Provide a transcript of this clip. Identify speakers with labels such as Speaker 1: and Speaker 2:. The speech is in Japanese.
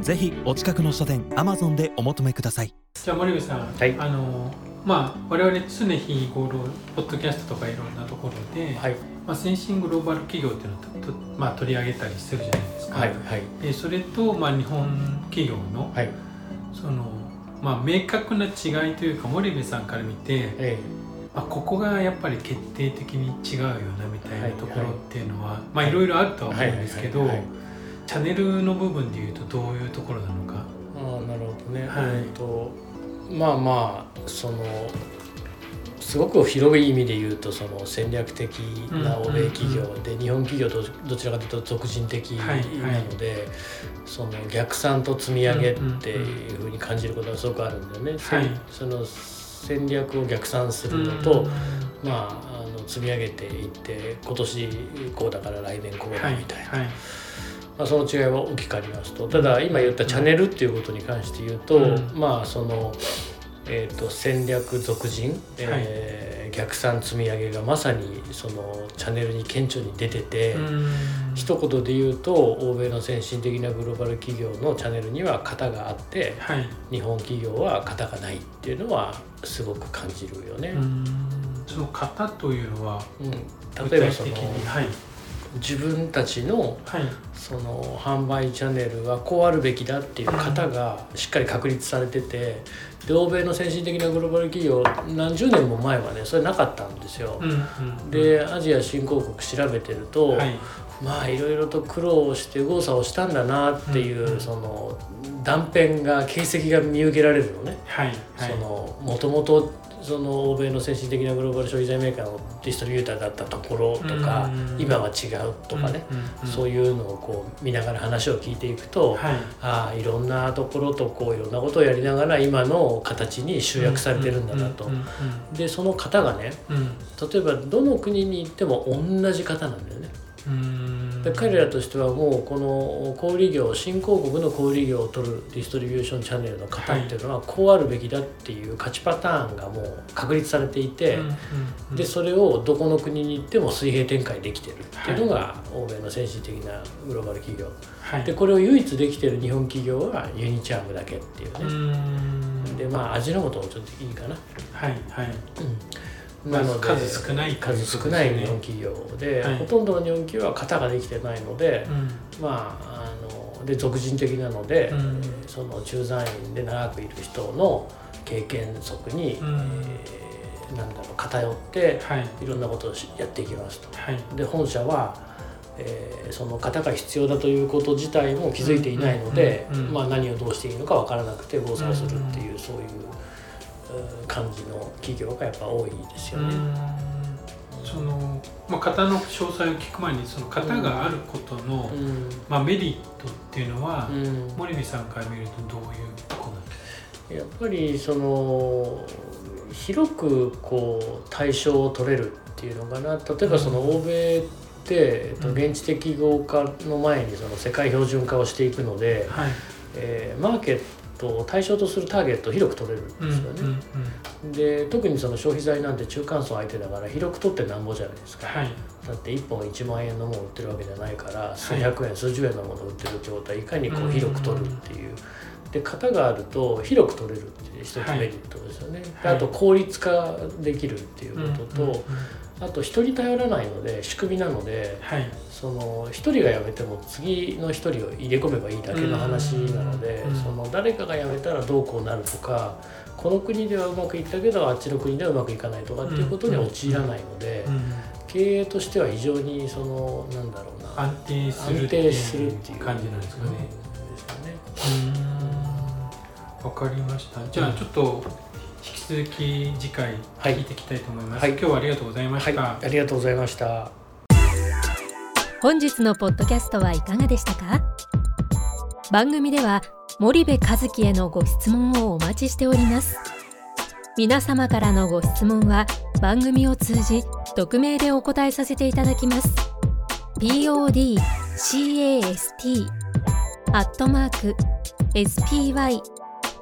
Speaker 1: ぜひお近くの書店アマゾンでお求めください。
Speaker 2: じゃあ森部さん、
Speaker 3: はい。
Speaker 2: あのまあ我々常日頃ポッドキャストとかいろんなところで、
Speaker 3: はい。
Speaker 2: まあ、先進グローバル企業っていうのをとと、まあ、取り上げたりしてるじゃないですか、
Speaker 3: はいはい。
Speaker 2: でそれと、まあ、日本企業の
Speaker 3: はい。
Speaker 2: その、まあ、明確な違いというか森部さんから見て、
Speaker 3: え
Speaker 2: まあ、ここがやっぱり決定的に違うよなみたいな
Speaker 3: はい
Speaker 2: ところっていうのは、まあいろいろあるとは思うんですけど、
Speaker 3: はい。はい。はい
Speaker 2: チャンネルの部分でいうとどういうところなのか？
Speaker 3: えああなるほどね、
Speaker 2: はい。
Speaker 3: えっとまあまあそのすごく広い意味で言うとその戦略的な欧米企業で、日本企業とどちらかというと俗人的な
Speaker 2: はい
Speaker 3: ので、その逆算と積み上げっていうふうに感じることがすごくあるんだよね。
Speaker 2: はい。
Speaker 3: その戦略を逆算するのと、まあ、積み上げていって今年こうだから来年こうだみたいな、
Speaker 2: はいはい。
Speaker 3: まあ、その違いは大きくありますと。ただ今言ったチャンネルっていうことに関して言うと、
Speaker 2: うん。
Speaker 3: まあその、えー、と戦略俗人、えー逆算積み上げがまさにそのチャンネルに顕著に出てて、
Speaker 2: うん。
Speaker 3: 一言で言うと欧米の先進的なグローバル企業のチャンネルには型があって
Speaker 2: はい。
Speaker 3: 日本企業は型がないっていうのはすごく感じるよね。
Speaker 2: うんその型というのは
Speaker 3: うん。例えばその
Speaker 2: はい。
Speaker 3: 自分たちの
Speaker 2: はい。
Speaker 3: その販売チャンネルはこうあるべきだっていう型がしっかり確立されててで欧米の先進的なグローバル企業何十年も前はねそれなかったんですよ。
Speaker 2: うんうん
Speaker 3: でアジア新興国調べてると、
Speaker 2: はい。
Speaker 3: まあいろいろと苦労して右往左往したんだなっていう、
Speaker 2: うんうん。
Speaker 3: その断片が形跡が見受けられるのね。
Speaker 2: はい。はい。
Speaker 3: そのもともとその欧米の先進的なグローバル消費財メーカーのディストリビューターだったところとか、
Speaker 2: うん。
Speaker 3: 今は違うとかね、そう
Speaker 2: い
Speaker 3: いうのをこう見ながら話を聞いていくと、
Speaker 2: はい。
Speaker 3: ああいろんなところとこういろんなことをやりながら今の形に集約されてるんだなと。でその型がね例えばどの国に行っても同じ型なんだよね。
Speaker 2: うん
Speaker 3: で彼らとしてはもうこの小売業新興国の小売業を取るディストリビューションチャンネルの型っていうのはこうあるべきだっていう勝ちパターンがもう確立されていて、でそれをどこの国に行っても水平展開できてるっていうのが欧米の先進的なグローバル企業。
Speaker 2: はい。
Speaker 3: でこれを唯一できてる日本企業はユニチャームだけっていう
Speaker 2: う
Speaker 3: ね、
Speaker 2: ん。
Speaker 3: でまあ味の素もちょっといいかな、
Speaker 2: はいはい。
Speaker 3: うん、なので
Speaker 2: 数少ない
Speaker 3: 数少ない日本企業で、
Speaker 2: はい。
Speaker 3: ほとんどの日本企業は型ができてないので、
Speaker 2: うん。
Speaker 3: まああので俗人的なので、
Speaker 2: うん。
Speaker 3: その駐在員で長くいる人の経験則に、
Speaker 2: うん。
Speaker 3: えーなんだろう偏って
Speaker 2: はい。
Speaker 3: いろんなことをしやっていきますと。
Speaker 2: はい。
Speaker 3: で本社は、えーその型が必要だということ自体も気づいていないので、まあ、何をどうしていいのか分からなくて暴走するっていう、そういううん感じの企業がやっぱ多いですよね。
Speaker 2: うん。そのまあ型の詳細を聞く前にその型があることの
Speaker 3: うん。
Speaker 2: まあメリットっていうのは
Speaker 3: うん。
Speaker 2: 森部さんから見るとどういうとこなんです
Speaker 3: やっぱりその広くこう対象を取れるっていうのかな。例えばその欧米って、えっと、
Speaker 2: うん。
Speaker 3: 現地適合化の前にその世界標準化をしていくので、
Speaker 2: かはい。
Speaker 3: えーマーケットを対象とするターゲットを広く取れるん
Speaker 2: うん
Speaker 3: ですよね。
Speaker 2: うん
Speaker 3: で特にその消費財なんて中間層相手だから広く取ってなんぼじゃないですか。
Speaker 2: はい
Speaker 3: だって1本1万円のものを売ってるわけじゃないから数百円、数十円のものを売ってるってことはいかにこ
Speaker 2: う
Speaker 3: うん広く取るっていう。で型があると広く取れるっていう一つメリットですよね。で
Speaker 2: はい。
Speaker 3: あと効率化できるっていうことと、
Speaker 2: うんうんうん
Speaker 3: あと人に頼らないので仕組みなので
Speaker 2: はい。
Speaker 3: その一人が辞めても次の一人を入れ込めばいいだけの話なので、
Speaker 2: うん
Speaker 3: その誰かが辞めたらどうこうなるとかこの国ではうまくいったけどあっちの国ではうまくいかないとかっていうことに陥らないので、
Speaker 2: うん
Speaker 3: 経営としては非常にそのなんだろうな
Speaker 2: 安定する
Speaker 3: 安定するっていう
Speaker 2: 感じなんですかね。
Speaker 3: ですよね。
Speaker 2: わかりました。じゃあちょっと引き続き次回
Speaker 3: はい
Speaker 2: 聞いていきたいと思います。
Speaker 3: はい
Speaker 2: 今日はありがとうございました。
Speaker 3: はい、ありがとうございました。
Speaker 4: 本日のポッドキャストはいかがでしたか？番組では森部和樹へのご質問をお待ちしております皆様からのご質問は番組を通じ匿名でお答えさせていただきます podcast アットマーク